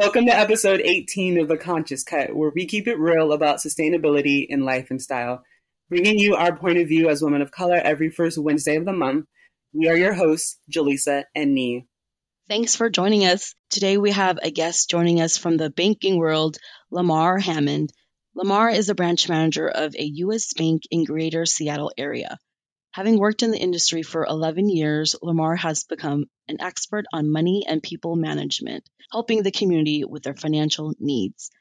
Welcome to episode 18 of The Conscious Cut, where we keep it real about sustainability in life and style, bringing you our point of view as women of color every first Wednesday of the month. We are your hosts, Jaleesa and Nee. Thanks for joining us. Today we have a guest joining us from the banking world, Lamar Hammond. Lamar is a branch manager of a U.S. bank in Greater Seattle area. Having worked in the industry for 11 years, Lamar has become an expert on money and people management, helping the community with their financial needs.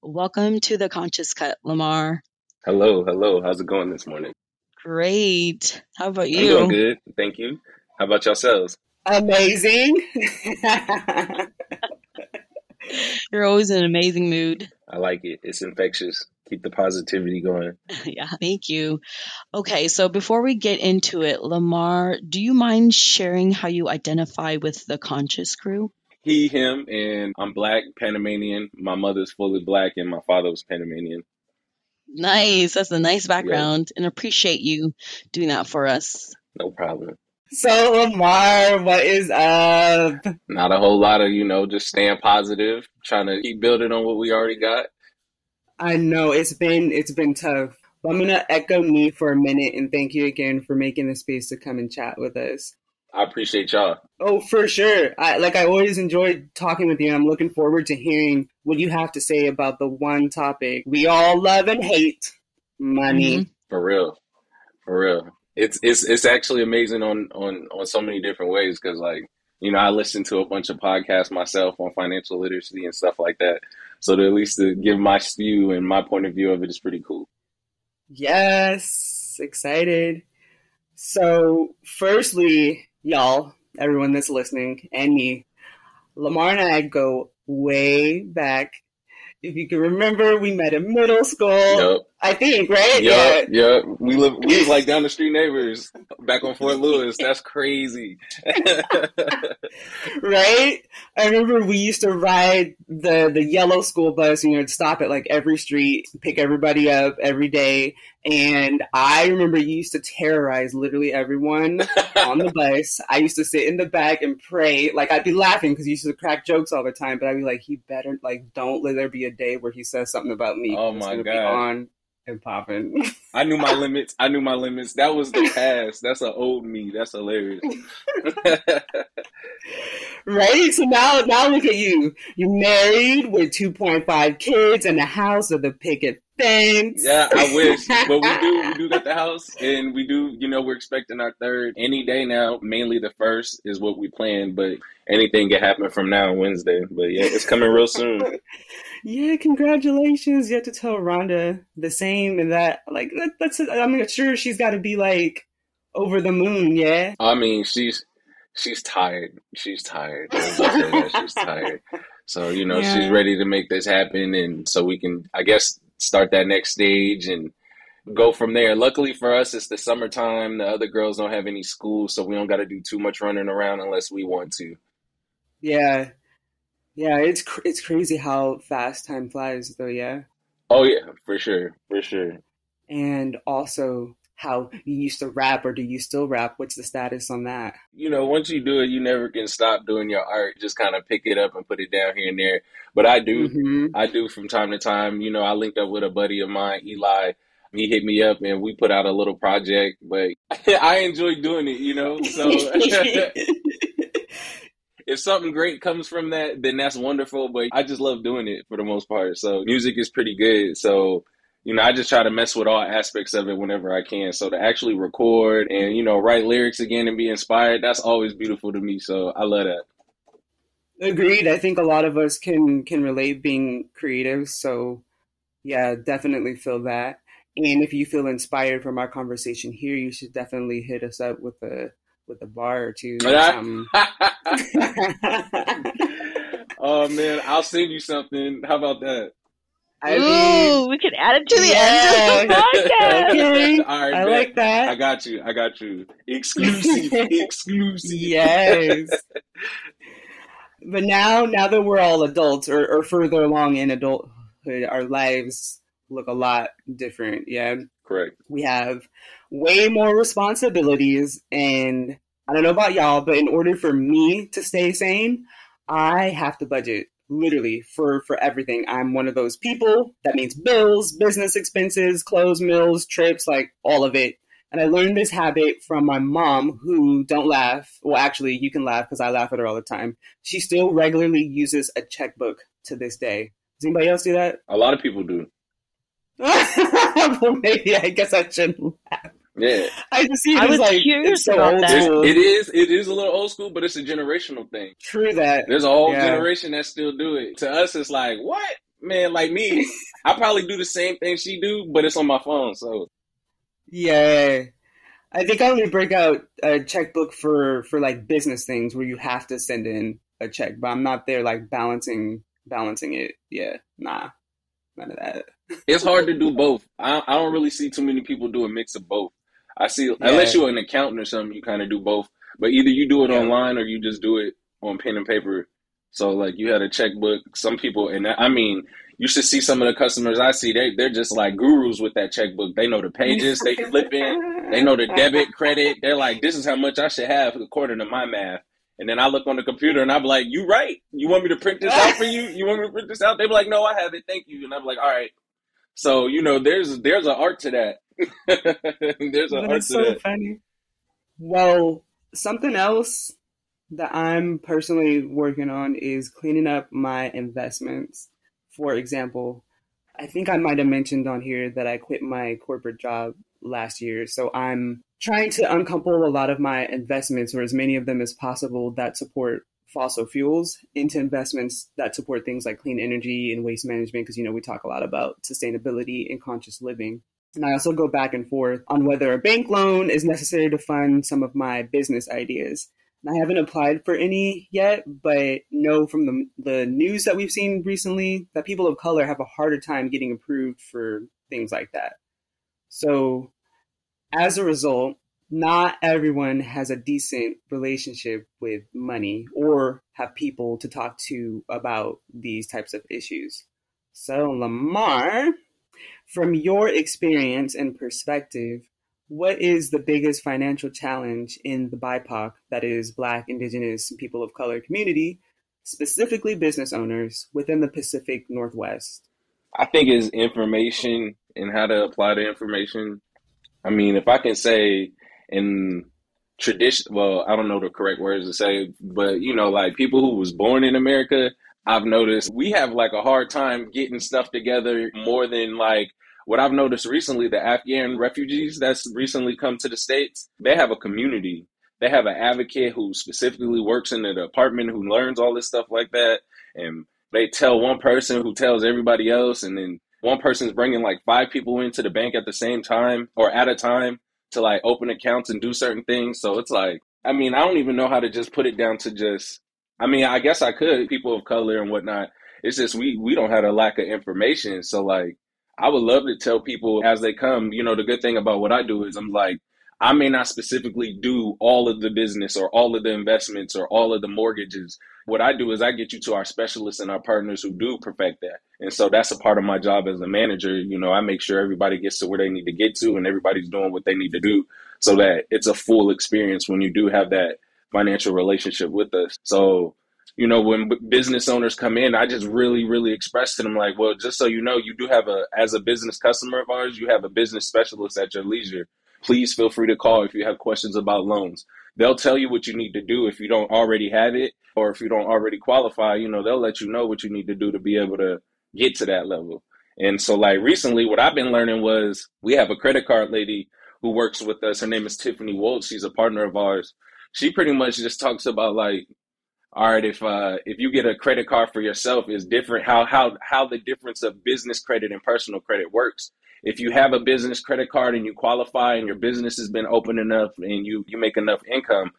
Welcome to the Conscious Cut, Lamar. Hello, hello. How's it going this morning? Great. How about you? I'm you? doing good. Thank you. How about yourselves? Amazing. You're always in an amazing mood. I like it. It's infectious. Keep the positivity going. yeah, thank you. Okay, so before we get into it, Lamar, do you mind sharing how you identify with the Conscious Crew? He, him, and I'm black, Panamanian. My mother's fully black, and my father was Panamanian. Nice. That's a nice background, and appreciate you doing that for us. No problem. so, Lamar, what is up? Not a whole lot of, you know, just staying positive, trying to keep building on what we already got. I know it's been it's been tough. But I'm gonna echo Nee for a minute and thank you again for making the space to come and chat with us. I appreciate y'all. Oh, for sure. I like I always enjoyed talking with you. and I'm looking forward to hearing what you have to say about the one topic we all love and hate, money. Mhm. For real. For real. It's it's it's actually amazing on on on so many different ways because like you know I listen to a bunch of podcasts myself on financial literacy and stuff like that. So to at least to give my spew and my point of view of it is pretty cool. Yes, excited. So, firstly, y'all, everyone that's listening, and me, Lamar and I go way back. If you can remember, we met in middle school. Yup. I think, right? Yeah, Yup. We live we was like down the street neighbors back on Fort Lewis. That's crazy. right? I remember we used to ride the the yellow school bus, and you know, to stop at like every street, pick everybody up every day. And I remember you used to terrorize literally everyone on the bus. I used to sit in the back and pray. Like I'd be laughing because you used to crack jokes all the time, but I'd be like, he better like don't let there be a day where he says something about me. Oh my God. on and popping. I knew my limits. I knew my limits. That was the past. That's an old me. That's hilarious. Right? So now now look at you. You're married with 2.5 kids and a house with a picket fence. Yeah, I wish. But we do we do got the house and we do, you know, we're expecting our third any day now. Mainly the first is what we plan, but anything can happen from now on Wednesday. But yeah, it's coming real soon. Yeah, congratulations. You have to tell Rhonda the same and that like that, that's I'm sure she's got to be like over the moon, yeah. I mean, she's she's tired. She's tired. Let's just say that she's tired. So, you know, Yeah. she's ready to make this happen and so we can I guess start that next stage and go from there. Luckily for us, it's the summertime. The other girls don't have any school, so we don't got to do too much running around unless we want to. Yeah. Yeah, it's cr- it's crazy how fast time flies though, yeah. Oh yeah, for sure, for sure. And also how you used to rap or do you still rap? What's the status on that? You know, once you do it, you never can stop doing your art. Just kind of pick it up and put it down here and there. But I do, hmm I do from time to time. You know, I linked up with a buddy of mine, Eli. He hit me up and we put out a little project. But I enjoy doing it. You know, so if something great comes from that, then that's wonderful. But I just love doing it for the most part. So music is pretty good. So, you know, I just try to mess with all aspects of it whenever I can. So to actually record and, you know, write lyrics again and be inspired, that's always beautiful to me. So I love that. Agreed. I think a lot of us can can relate being creative. So yeah, definitely feel that. And if you feel inspired from our conversation here, you should definitely hit us up with a with a bar or two. or um, something. oh man, I'll send you something. How about that? I mean, Ooh, we could add it to the Yeah. end of the podcast. Okay. All right, I bet. like that. I got you. I got you. Exclusive. Exclusive. yes. but now, now that we're all adults or, or further along in adulthood, our lives look a lot different. Yeah. Correct. we have way more responsibilities and I don't know about y'all, but in order for me to stay sane, I have to budget literally for for everything. I'm one of those people that means bills, business expenses, clothes, meals, trips, like all of it. And I learned this habit from my mom, who don't laugh. Well, actually, you can laugh because I laugh at her all the time. She still regularly uses a checkbook to this day. Does anybody else do that? A lot of people do. well, maybe I guess I shouldn't laugh. Yeah, I just see it I was like curious it's so about old that. It's, it is it is a little old school, but it's a generational thing. True that. There's a whole Yeah. generation that still do it. To us, it's like what man? Like me, I probably do the same thing she do, but it's on my phone. So Yeah. I think I only break out a checkbook for for like business things where you have to send in a check, but I'm not there like balancing balancing it. Yeah, nah, none of that. it's hard to do both. I, I don't really see too many people do a mix of both. I see unless you're an accountant or something, you kind of do both. But either you do it Yeah. online or you just do it on pen and paper. So like you had a checkbook. Some people, and I mean, you should see some of the customers I see. They they're just like gurus with that checkbook. They know the pages. They flip in. They know the debit, credit. They're like, this is how much I should have according to my math. And then I look on the computer and I'm like, you right. You want me to print this out for you? You want me to print this out? They be like, no, I have it. Thank you. And I'm like, all right. So you know, there's there's an art to that. there's an art That's to so that. funny. Well, something else that I'm personally working on is cleaning up my investments. For example, I think I might have mentioned on here that I quit my corporate job last year. So I'm trying to uncouple a lot of my investments, or as many of them as possible, that support fossil fuels into investments that support things like clean energy and waste management, because, you know, we talk a lot about sustainability and conscious living. And I also go back and forth on whether a bank loan is necessary to fund some of my business ideas. I haven't applied for any yet, but know from the, the news that we've seen recently that people of color have a harder time getting approved for things like that. So, as a result, not everyone has a decent relationship with money or have people to talk to about these types of issues. So, Lamar, from your experience and perspective, what is the biggest financial challenge in the BIPOC, that is, Black, Indigenous, and people of color community, specifically business owners within the Pacific Northwest? I think is information and how to apply the information. I mean, if I can say in tradition, well, I don't know the correct words to say, but you know, like people who was born in America, I've noticed we have like a hard time getting stuff together more than like what I've noticed recently, the Afghan refugees that's recently come to the States, they have a community. They have an advocate who specifically works in the department who learns all this stuff like that. And they tell one person who tells everybody else. And then one person's bringing like five people into the bank at the same time or at a time to like open accounts and do certain things. So it's like, I mean, I don't even know how to just put it down to just, I mean, I guess I could, people of color and whatnot. It's just we, we don't have a lack of information. So like, I would love to tell people as they come, you know, the good thing about what I do is I'm like, I may not specifically do all of the business or all of the investments or all of the mortgages. What I do is I get you to our specialists and our partners who do perfect that. And so that's a part of my job as a manager. You know, I make sure everybody gets to where they need to get to and everybody's doing what they need to do so that it's a full experience when you do have that financial relationship with us. So you know, when business owners come in, I just really, really express to them like, well, just so you know, you do have a, as a business customer of ours, you have a business specialist at your leisure. Please feel free to call if you have questions about loans. They'll tell you what you need to do if you don't already have it or if you don't already qualify, you know, they'll let you know what you need to do to be able to get to that level. And so like recently what I've been learning was we have a credit card lady who works with us. Her name is Tiffany Woltz. She's a partner of ours. She pretty much just talks about like all right, if uh, if you get a credit card for yourself, is different how how how the difference of business credit and personal credit works. If you have a business credit card and you qualify and your business has been open enough and you you make enough income,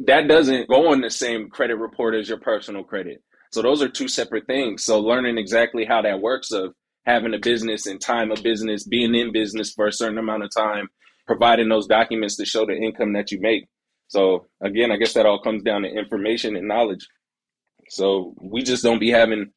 that doesn't go on the same credit report as your personal credit. So those are two separate things. So learning exactly how that works of having a business and time of business, being in business for a certain amount of time, providing those documents to show the income that you make. So again, I guess that all comes down to information and knowledge. So we just don't be having,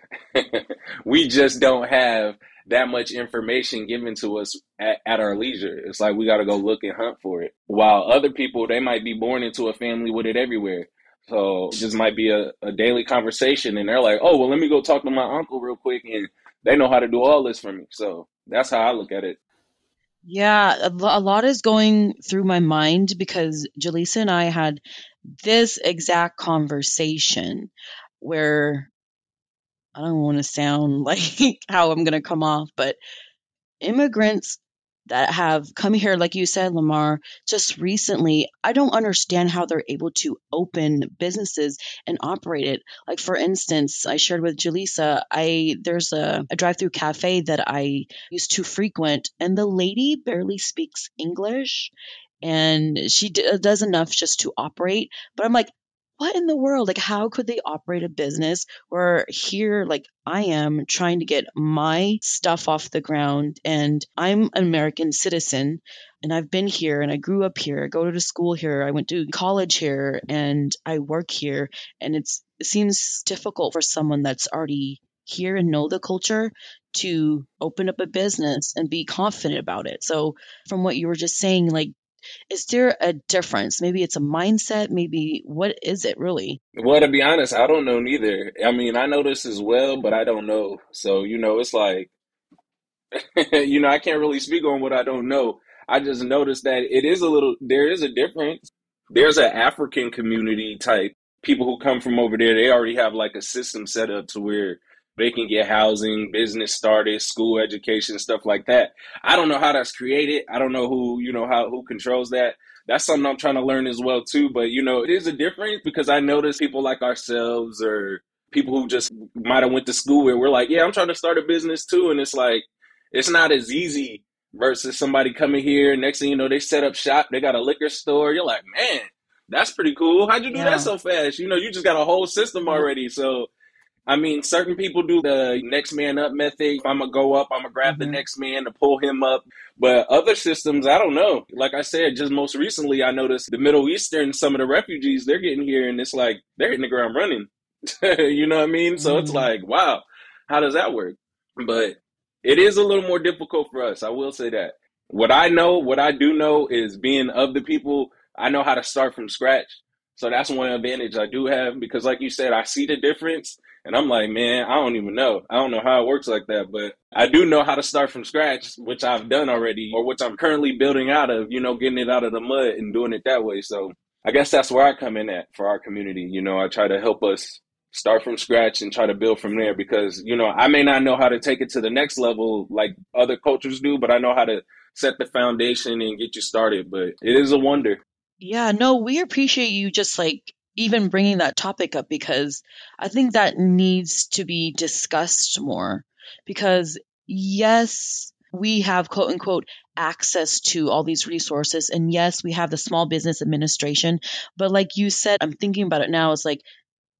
we just don't have that much information given to us at, at our leisure. It's like we got to go look and hunt for it. While other people, they might be born into a family with it everywhere. So just might be a, a daily conversation. And they're like, oh, well, let me go talk to my uncle real quick. And they know how to do all this for me. So that's how I look at it. Yeah, a, a lot is going through my mind because Jaleesa and I had this exact conversation where I don't want to sound like how I'm going to come off, but immigrants that have come here, like you said, Lamar, just recently, I don't understand how they're able to open businesses and operate it. Like for instance, I shared with Jaleesa, I there's a, a drive-through cafe that I used to frequent, and the lady barely speaks English, and she d- does enough just to operate. But I'm like, what in the world? Like, how could they operate a business where here, like, I am trying to get my stuff off the ground and I'm an American citizen and I've been here and I grew up here. I go to school here. I went to college here and I work here. And it seems difficult for someone that's already here and know the culture to open up a business and be confident about it. So, from what you were just saying, like is there a difference? Maybe it's a mindset. Maybe what is it really? Well, to be honest, I don't know neither. I mean, I know this as well, but I don't know. So, you know, it's like, you know, I can't really speak on what I don't know. I just noticed that it is a little, there is a difference. There's an African community type people who come from over there. They already have like a system set up to where they can get housing, business started, school education, stuff like that. I don't know how that's created. I don't know who, you know, how who controls that. That's something I'm trying to learn as well too. But you know, it is a difference because I notice people like ourselves or people who just might have went to school and we're like, yeah, I'm trying to start a business too, and it's like it's not as easy versus somebody coming here. Next thing you know, they set up shop, they got a liquor store. You're like, man, that's pretty cool. How'd you do yeah. that so fast? You know, you just got a whole system mm-hmm. already. So I mean, certain people do the next man up method. If I'm gonna go up, I'm gonna grab mm-hmm. the next man to pull him up. But other systems, I don't know. Like I said, just most recently, I noticed the Middle Eastern, some of the refugees, they're getting here, and it's like they're hitting the ground running. you know what I mean? So mm-hmm. it's like, wow, how does that work? But it is a little more difficult for us. I will say that. What I know, what I do know, is being of the people. I know how to start from scratch. So that's one advantage I do have because, like you said, I see the difference and I'm like, man, I don't even know. I don't know how it works like that, but I do know how to start from scratch, which I've done already, or which I'm currently building out of, you know, getting it out of the mud and doing it that way. So I guess that's where I come in at for our community. You know, I try to help us start from scratch and try to build from there because, you know, I may not know how to take it to the next level like other cultures do, but I know how to set the foundation and get you started. But it is a wonder. Yeah, no, we appreciate you just like even bringing that topic up because I think that needs to be discussed more. Because, yes, we have quote unquote access to all these resources. And yes, we have the Small Business Administration. But, like you said, I'm thinking about it now, it's like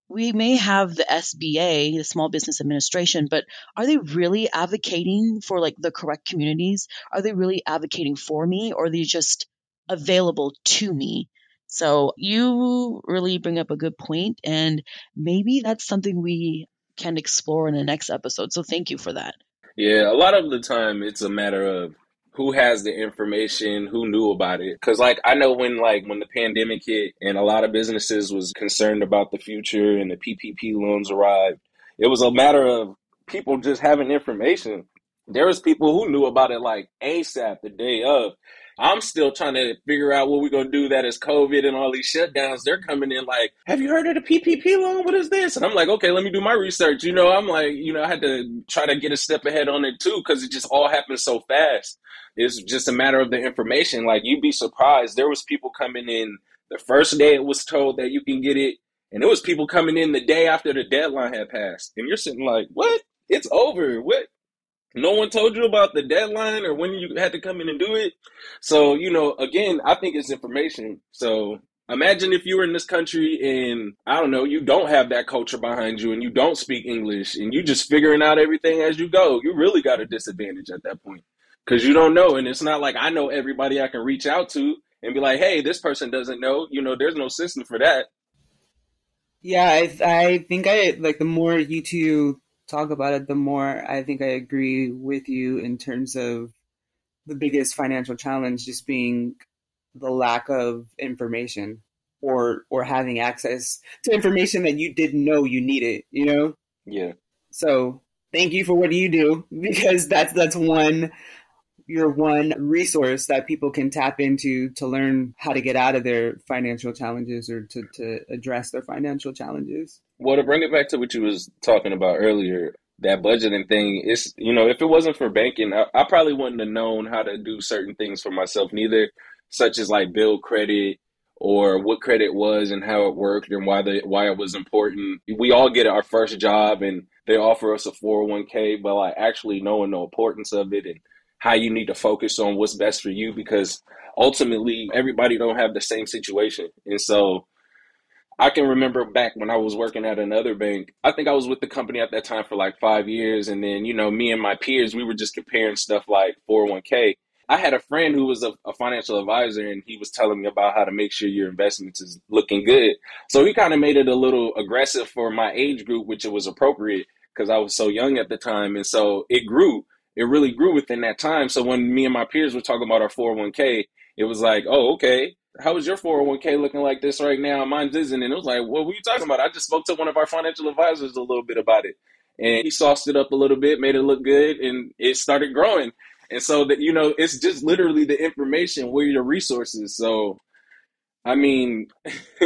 we may have the SBA, the Small Business Administration, but are they really advocating for like the correct communities? Are they really advocating for me or are they just available to me? So you really bring up a good point, and maybe that's something we can explore in the next episode. So thank you for that. Yeah, a lot of the time it's a matter of who has the information, who knew about it. Cause like I know when like when the pandemic hit and a lot of businesses was concerned about the future and the PPP loans arrived, it was a matter of people just having information. There was people who knew about it like ASAP the day of. I'm still trying to figure out what we're to do that is COVID and all these shutdowns. They're coming in like, have you heard of the PPP loan? What is this? And I'm like, okay, let me do my research. You know, I'm like, you know, I had to try to get a step ahead on it too because it just all happened so fast. It's just a matter of the information. Like you'd be surprised. There was people coming in the first day it was told that you can get it. And it was people coming in the day after the deadline had passed. And you're sitting like, what? It's over. What? No one told you about the deadline or when you had to come in and do it. So, you know, again, I think it's information. So imagine if you were in this country and I don't know, you don't have that culture behind you and you don't speak English and you just figuring out everything as you go. You really got a disadvantage at that point because you don't know. And it's not like I know everybody I can reach out to and be like, hey, this person doesn't know. You know, there's no system for that. Yeah, I, I think I like the more you two talk about it, the more I think I agree with you in terms of the biggest financial challenge just being the lack of information. or or having access to information that you didn't know you needed, you know? Yeah. So thank you for what you do because that's that's one your one resource that people can tap into to learn how to get out of their financial challenges or to, to address their financial challenges. Well, to bring it back to what you was talking about earlier, that budgeting thing is, you know, if it wasn't for banking, I, I probably wouldn't have known how to do certain things for myself neither, such as like build credit or what credit was and how it worked and why the why it was important. We all get our first job and they offer us a 401k, but like actually knowing the importance of it and how you need to focus on what's best for you because ultimately everybody don't have the same situation. And so I can remember back when I was working at another bank. I think I was with the company at that time for like five years. And then, you know, me and my peers, we were just comparing stuff like 401k. I had a friend who was a, a, financial advisor and he was telling me about how to make sure your investments is looking good. So he kind of made it a little aggressive for my age group, which it was appropriate because I was so young at the time. And so it grew. It really grew within that time. So when me and my peers were talking about our 401k, it was like, oh, okay. How is your 401k looking like this right now? Mine isn't. And it was like, what were you talking about? I just spoke to one of our financial advisors a little bit about it. And he sauced it up a little bit, made it look good, and it started growing. And so that you know, it's just literally the information, where your resources. So I mean,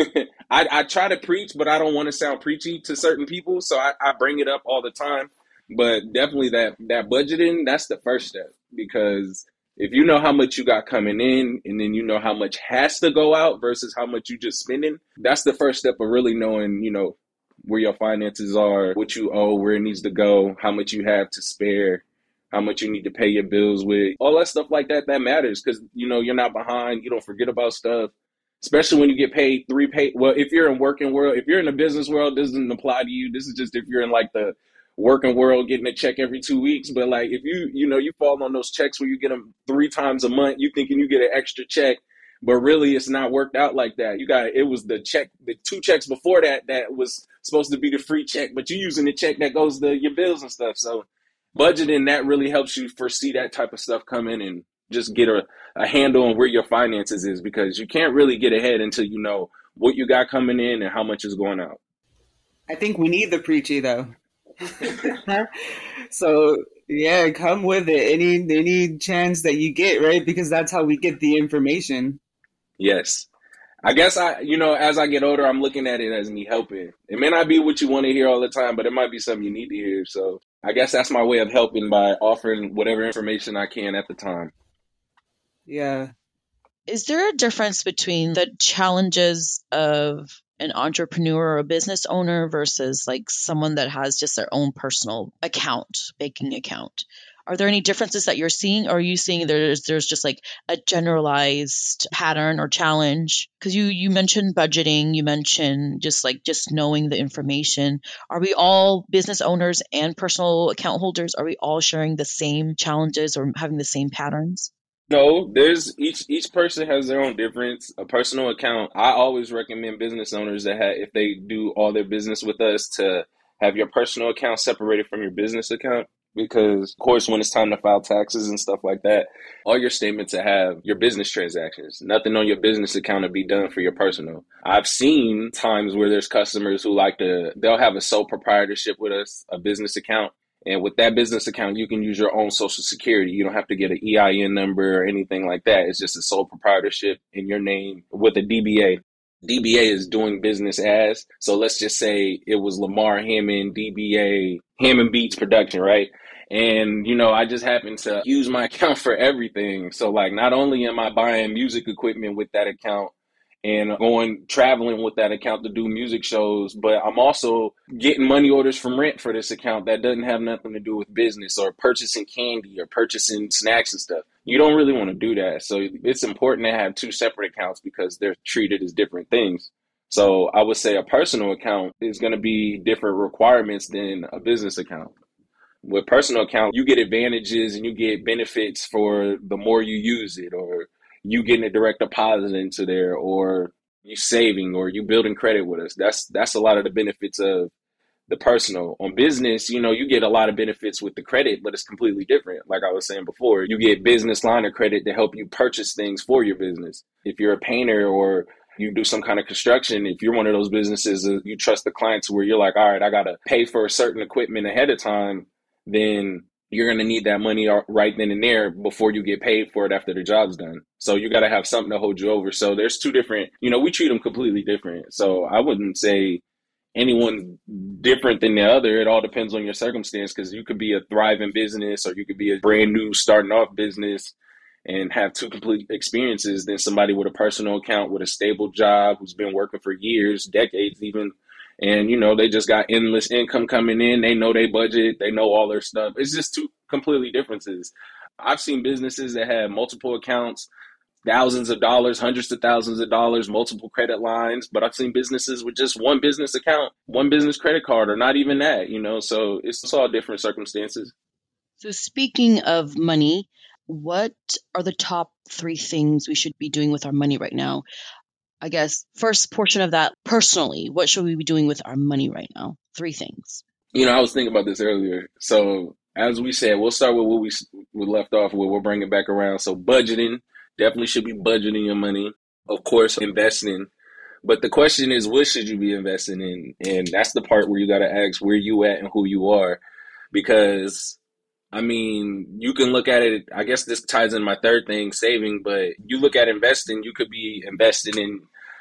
I, I try to preach, but I don't want to sound preachy to certain people, so I, I bring it up all the time. But definitely that that budgeting, that's the first step because if you know how much you got coming in and then you know how much has to go out versus how much you just spending, that's the first step of really knowing, you know, where your finances are, what you owe, where it needs to go, how much you have to spare, how much you need to pay your bills with, all that stuff like that. That matters because you know you're not behind. You don't forget about stuff, especially when you get paid three pay. Well, if you're in working world, if you're in the business world, this doesn't apply to you. This is just if you're in like the working world, getting a check every two weeks. But like if you you know you fall on those checks where you get them three times a month, you thinking you get an extra check. But really, it's not worked out like that. You got it was the check, the two checks before that that was supposed to be the free check, but you're using the check that goes to your bills and stuff. So budgeting that really helps you foresee that type of stuff coming and just get a, a handle on where your finances is because you can't really get ahead until you know what you got coming in and how much is going out. I think we need the preachy though. so yeah, come with it. Any any chance that you get, right? Because that's how we get the information. Yes. I guess I, you know, as I get older, I'm looking at it as me helping. It may not be what you want to hear all the time, but it might be something you need to hear. So I guess that's my way of helping by offering whatever information I can at the time. Yeah. Is there a difference between the challenges of an entrepreneur or a business owner versus like someone that has just their own personal account, banking account? Are there any differences that you're seeing, or are you seeing there's there's just like a generalized pattern or challenge? Because you you mentioned budgeting, you mentioned just like just knowing the information. Are we all business owners and personal account holders? Are we all sharing the same challenges or having the same patterns? No, there's each each person has their own difference. A personal account, I always recommend business owners that have, if they do all their business with us to have your personal account separated from your business account. Because of course when it's time to file taxes and stuff like that all your statements to have your business transactions. Nothing on your business account to be done for your personal. I've seen times where there's customers who like to they'll have a sole proprietorship with us a business account and with that business account you can use your own social security you don't have to get an ein number or anything like that it's just a sole proprietorship in your name with a dba DBA is doing business as. So let's just say it was Lamar Hammond, DBA, Hammond Beats Production, right? And, you know, I just happen to use my account for everything. So, like, not only am I buying music equipment with that account and going traveling with that account to do music shows, but I'm also getting money orders from rent for this account that doesn't have nothing to do with business or purchasing candy or purchasing snacks and stuff. You don't really want to do that. So, it's important to have two separate accounts because they're treated as different things. So, I would say a personal account is going to be different requirements than a business account with personal account, you get advantages and you get benefits for the more you use it, or you getting a direct deposit into there, or you saving, or you building credit with us. That's that's a lot of the benefits of the personal. On business, you know, you get a lot of benefits with the credit, but it's completely different. Like I was saying before, you get business line of credit to help you purchase things for your business. If you're a painter or you do some kind of construction, if you're one of those businesses, uh, you trust the clients where you're like, all right, I got to pay for a certain equipment ahead of time, then you're going to need that money right then and there before you get paid for it after the job's done. So you got to have something to hold you over. So there's two different, you know, we treat them completely different. So I wouldn't say anyone different than the other. It all depends on your circumstance because you could be a thriving business or you could be a brand new starting off business and have two complete experiences than somebody with a personal account with a stable job who's been working for years, decades even. And you know, they just got endless income coming in. They know their budget, they know all their stuff. It's just two completely differences. I've seen businesses that have multiple accounts, thousands of dollars, hundreds of thousands of dollars, multiple credit lines, but I've seen businesses with just one business account, one business credit card, or not even that, you know. So it's, it's all different circumstances. So speaking of money, what are the top three things we should be doing with our money right now? I guess first portion of that personally, what should we be doing with our money right now? Three things. You know, I was thinking about this earlier. So as we said, we'll start with what we we left off with. We'll bring it back around. So budgeting definitely should be budgeting your money. Of course, investing. But the question is, what should you be investing in? And that's the part where you got to ask where you at and who you are, because I mean, you can look at it. I guess this ties in my third thing, saving. But you look at investing, you could be investing in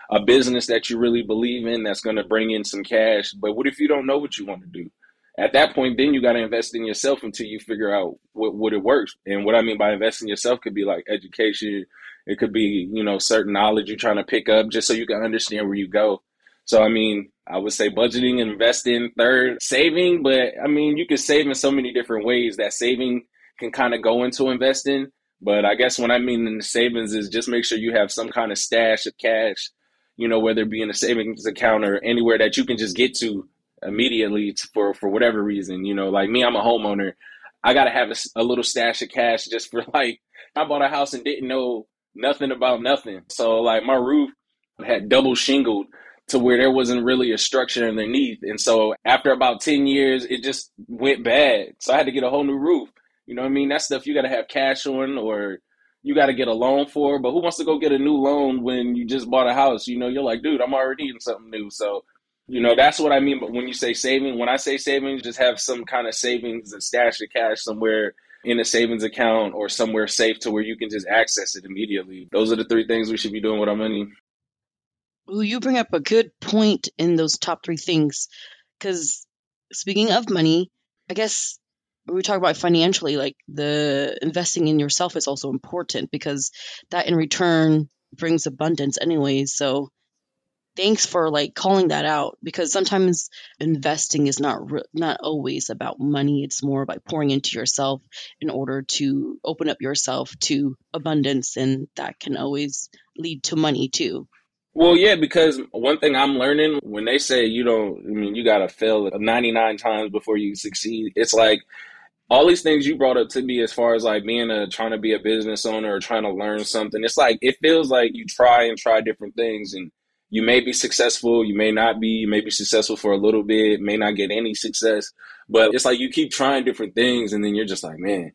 a business that you really believe in that's going to bring in some cash. But what if you don't know what you want to do? At that point, then you got to invest in yourself until you figure out what, what it works. And what I mean by investing yourself could be like education. It could be, you know, certain knowledge you're trying to pick up just so you can understand where you go. So, I mean, I would say budgeting, investing, third, saving. But I mean, you can save in so many different ways that saving can kind of go into investing. But I guess what I mean in the savings is just make sure you have some kind of stash of cash, you know, whether it be in a savings account or anywhere that you can just get to immediately for, for whatever reason. You know, like me, I'm a homeowner. I got to have a, a little stash of cash just for like, I bought a house and didn't know nothing about nothing. So like my roof had double shingled to where there wasn't really a structure underneath. And so after about 10 years, it just went bad. So I had to get a whole new roof. You know what I mean? That stuff you got to have cash on or you got to get a loan for. But who wants to go get a new loan when you just bought a house? You know, you're like, dude, I'm already in something new. So, you know, that's what I mean. But when you say saving, when I say savings, just have some kind of savings and stash of cash somewhere in a savings account or somewhere safe to where you can just access it immediately. Those are the three things we should be doing with our money. Ooh, you bring up a good point in those top three things. Because speaking of money, I guess we talk about financially, like the investing in yourself is also important because that in return brings abundance, anyways. So thanks for like calling that out because sometimes investing is not re- not always about money it's more about pouring into yourself in order to open up yourself to abundance and that can always lead to money too well, yeah, because one thing I'm learning when they say you don't, I mean, you got to fail 99 times before you succeed. It's like all these things you brought up to me as far as like being a trying to be a business owner or trying to learn something. It's like it feels like you try and try different things and you may be successful, you may not be, you may be successful for a little bit, may not get any success, but it's like you keep trying different things and then you're just like, man,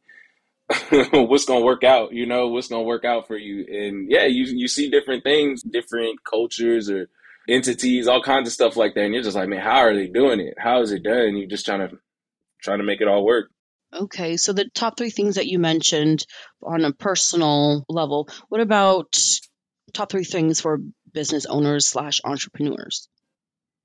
what's gonna work out, you know, what's gonna work out for you. And yeah, you you see different things, different cultures or entities, all kinds of stuff like that. And you're just like, man, how are they doing it? How is it done? You're just trying to trying to make it all work. Okay, so the top three things that you mentioned on a personal level. What about top three things for business owners slash entrepreneurs?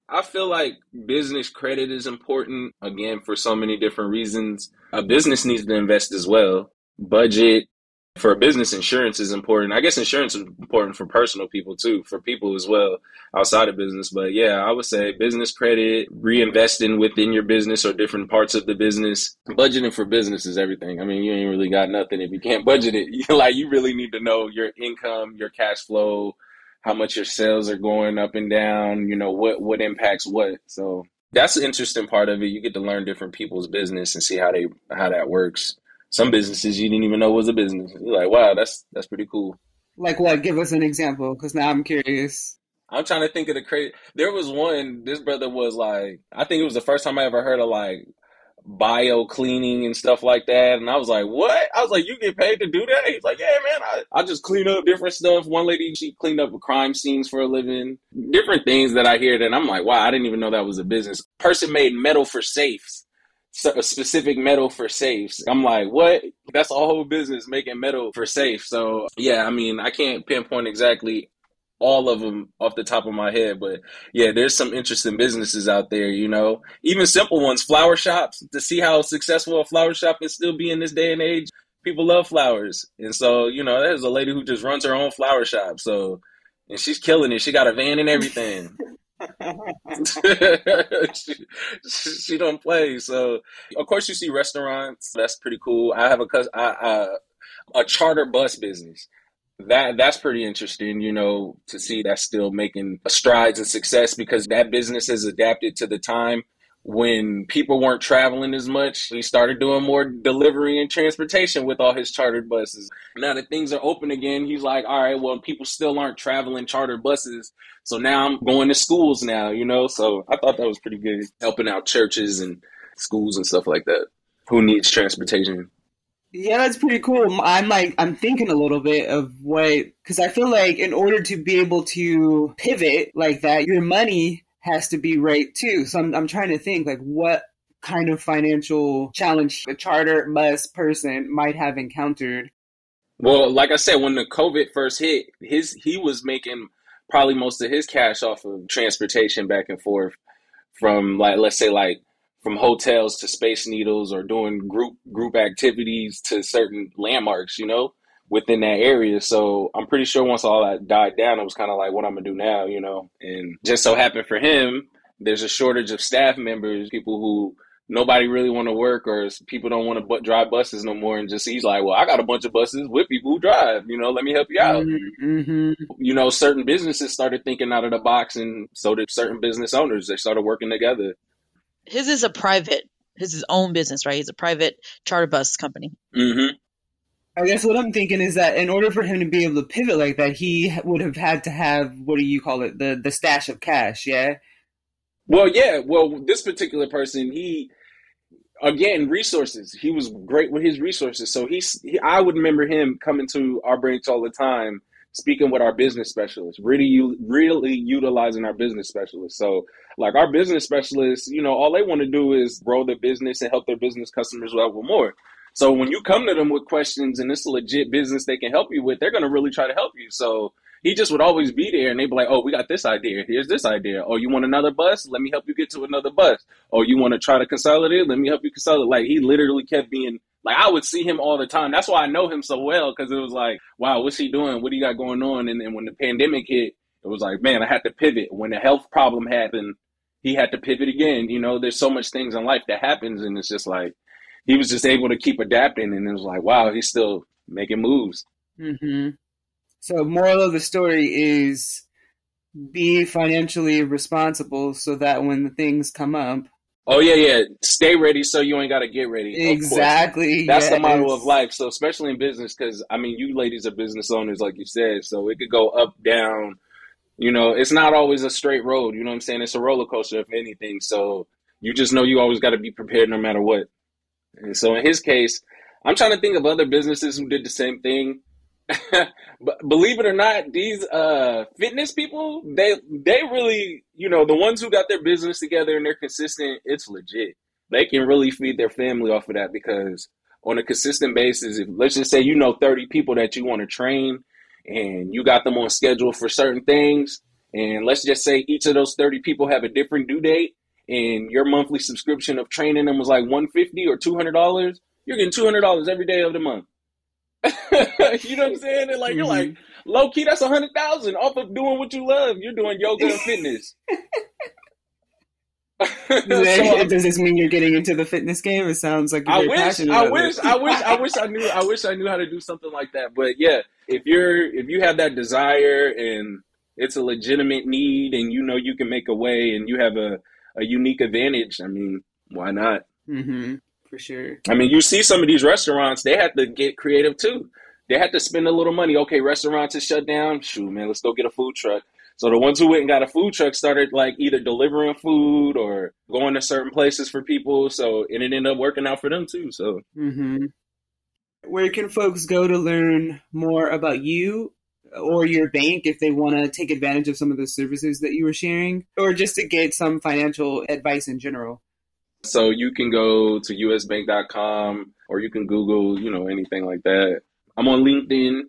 I feel like business credit is important again for so many different reasons. A business needs to invest as well. Budget for business insurance is important. I guess insurance is important for personal people too, for people as well outside of business. But yeah, I would say business credit, reinvesting within your business or different parts of the business. Budgeting for business is everything. I mean, you ain't really got nothing if you can't budget it. like you really need to know your income, your cash flow, how much your sales are going up and down, you know, what what impacts what. So that's the interesting part of it. You get to learn different people's business and see how they how that works. Some businesses you didn't even know was a business. You're like, wow, that's that's pretty cool. Like what? Give us an example, because now I'm curious. I'm trying to think of the crazy. There was one. This brother was like, I think it was the first time I ever heard of like bio cleaning and stuff like that. And I was like, what? I was like, you get paid to do that? He's like, yeah, man, I, I just clean up different stuff. One lady, she cleaned up crime scenes for a living, different things that I hear that I'm like, wow, I didn't even know that was a business. Person made metal for safes. A specific metal for safes. I'm like, what? That's a whole business making metal for safe. So yeah, I mean, I can't pinpoint exactly all of them off the top of my head, but yeah, there's some interesting businesses out there, you know, even simple ones, flower shops, to see how successful a flower shop can still be in this day and age. People love flowers. And so, you know, there's a lady who just runs her own flower shop. So, and she's killing it. She got a van and everything. She, she, don't play. So, of course, you see restaurants. That's pretty cool. I have a I, uh, a charter bus business that that's pretty interesting, you know, to see that still making strides and success because that business has adapted to the time when people weren't traveling as much. He started doing more delivery and transportation with all his chartered buses. Now that things are open again, he's like, all right, well, people still aren't traveling chartered buses. So now I'm going to schools now, you know? So I thought that was pretty good, helping out churches and schools and stuff like that. Who needs transportation? Yeah, that's pretty cool. I'm like, I'm thinking a little bit of what, because I feel like in order to be able to pivot like that, your money has to be right too. So I'm, I'm trying to think like what kind of financial challenge a charter bus person might have encountered. Well, like I said, when the COVID first hit, his he was making probably most of his cash off of transportation back and forth from like let's say like from hotels to Space Needles or doing group group activities to certain landmarks, you know, within that area. So I'm pretty sure once all that died down, it was kind of like what I'm gonna do now, you know. And just so happened for him, there's a shortage of staff members, people who nobody really want to work or people don't want to bu- drive buses no more and just he's like well i got a bunch of buses with people who drive you know let me help you out mm-hmm. you know certain businesses started thinking out of the box and so did certain business owners they started working together his is a private, his is own business, right? He's a private charter bus company. Mm-hmm. I guess what I'm thinking is that in order for him to be able to pivot like that, he would have had to have what do you call it the the stash of cash, yeah. Well, yeah. Well, this particular person, he again resources. He was great with his resources, so he's. He, I would remember him coming to our branch all the time speaking with our business specialists, really, really utilizing our business specialists. So, like our business specialists, you know, all they want to do is grow their business and help their business customers level more. So when you come to them with questions and it's a legit business they can help you with, they're to really try to help you. So he just would always be there and they'd be like, oh, we got this idea. Here's this idea. Oh, you want another bus? Let me help you get to another bus. Oh, you want to try to consolidate? Let me help you consolidate. Like he literally kept being like I would see him all the time. That's why I know him so well because it was like, wow, what's he doing? What do you got going on? And then when the pandemic hit, it was like, man, I had to pivot. When the health problem happened, he had to pivot again. You know, there's so much things in life that happens, and it's just like he was just able to keep adapting, and it was like, wow, he's still making moves. Mm-hmm. So, moral of the story is be financially responsible so that when the things come up, Oh yeah, yeah. Stay ready so you ain't got to get ready. Exactly. That's yes. the model of life. So especially in business, because I mean, you ladies are business owners, like you said. So it could go up, down. You know, it's not always a straight road. You know what I'm saying? It's a roller coaster, if anything. So you just know you always got to be prepared no matter what. And so in his case, I'm trying to think of other businesses who did the same thing. but believe it or not, these uh, fitness people, they they really, you know, the ones who got their business together and they're consistent, it's legit. They can really feed their family off of that because on a consistent basis, if let's just say you know 30 people that you want to train and you got them on schedule for certain things, and let's just say each of those 30 people have a different due date, and your monthly subscription of training them was like 150 or $200, you're getting $200 every day of the month. you know what I'm saying? And like mm-hmm. you're like mm-hmm. low key, that's a hundred thousand off of doing what you love. You're doing yoga and fitness. so, does this mean you're getting into the fitness game? It sounds like I wish, I wish, I wish, I wish I knew, I wish I knew how to do something like that. But yeah, if you're, if you have that desire and it's a legitimate need, and you know you can make a way, and you have a, a unique advantage, I mean, why not? Mm-hmm for sure. I mean, you see some of these restaurants, they had to get creative too. They had to spend a little money. Okay, restaurants is shut down. Shoot, man, let's go get a food truck. So the ones who went and got a food truck started like either delivering food or going to certain places for people. So and it ended up working out for them too. So hmm where can folks go to learn more about you or your bank if they want to take advantage of some of the services that you were sharing or just to get some financial advice in general? So you can go to usbank.com or you can Google, you know, anything like that. I'm on LinkedIn,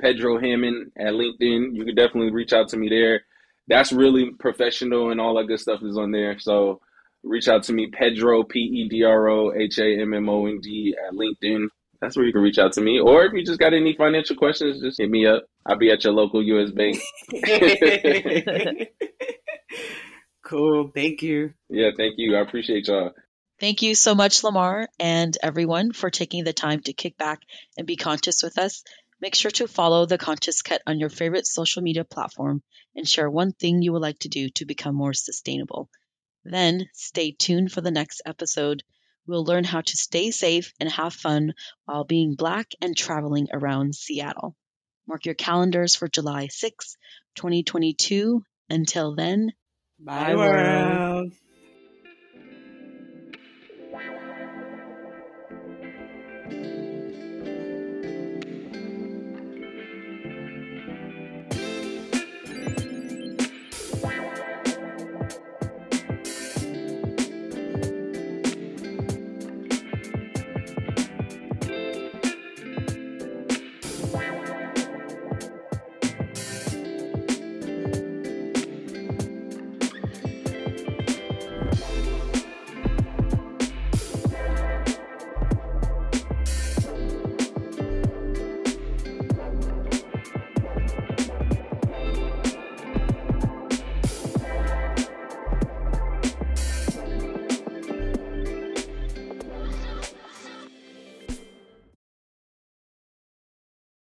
Pedro Hammond at LinkedIn. You can definitely reach out to me there. That's really professional and all that good stuff is on there. So reach out to me, Pedro, P E D R O H A M M O N D at LinkedIn. That's where you can reach out to me. Or if you just got any financial questions, just hit me up. I'll be at your local US bank. cool. Thank you. Yeah, thank you. I appreciate y'all. Thank you so much, Lamar, and everyone for taking the time to kick back and be conscious with us. Make sure to follow the Conscious Cut on your favorite social media platform and share one thing you would like to do to become more sustainable. Then stay tuned for the next episode. We'll learn how to stay safe and have fun while being Black and traveling around Seattle. Mark your calendars for July 6, 2022. Until then, Bye, world.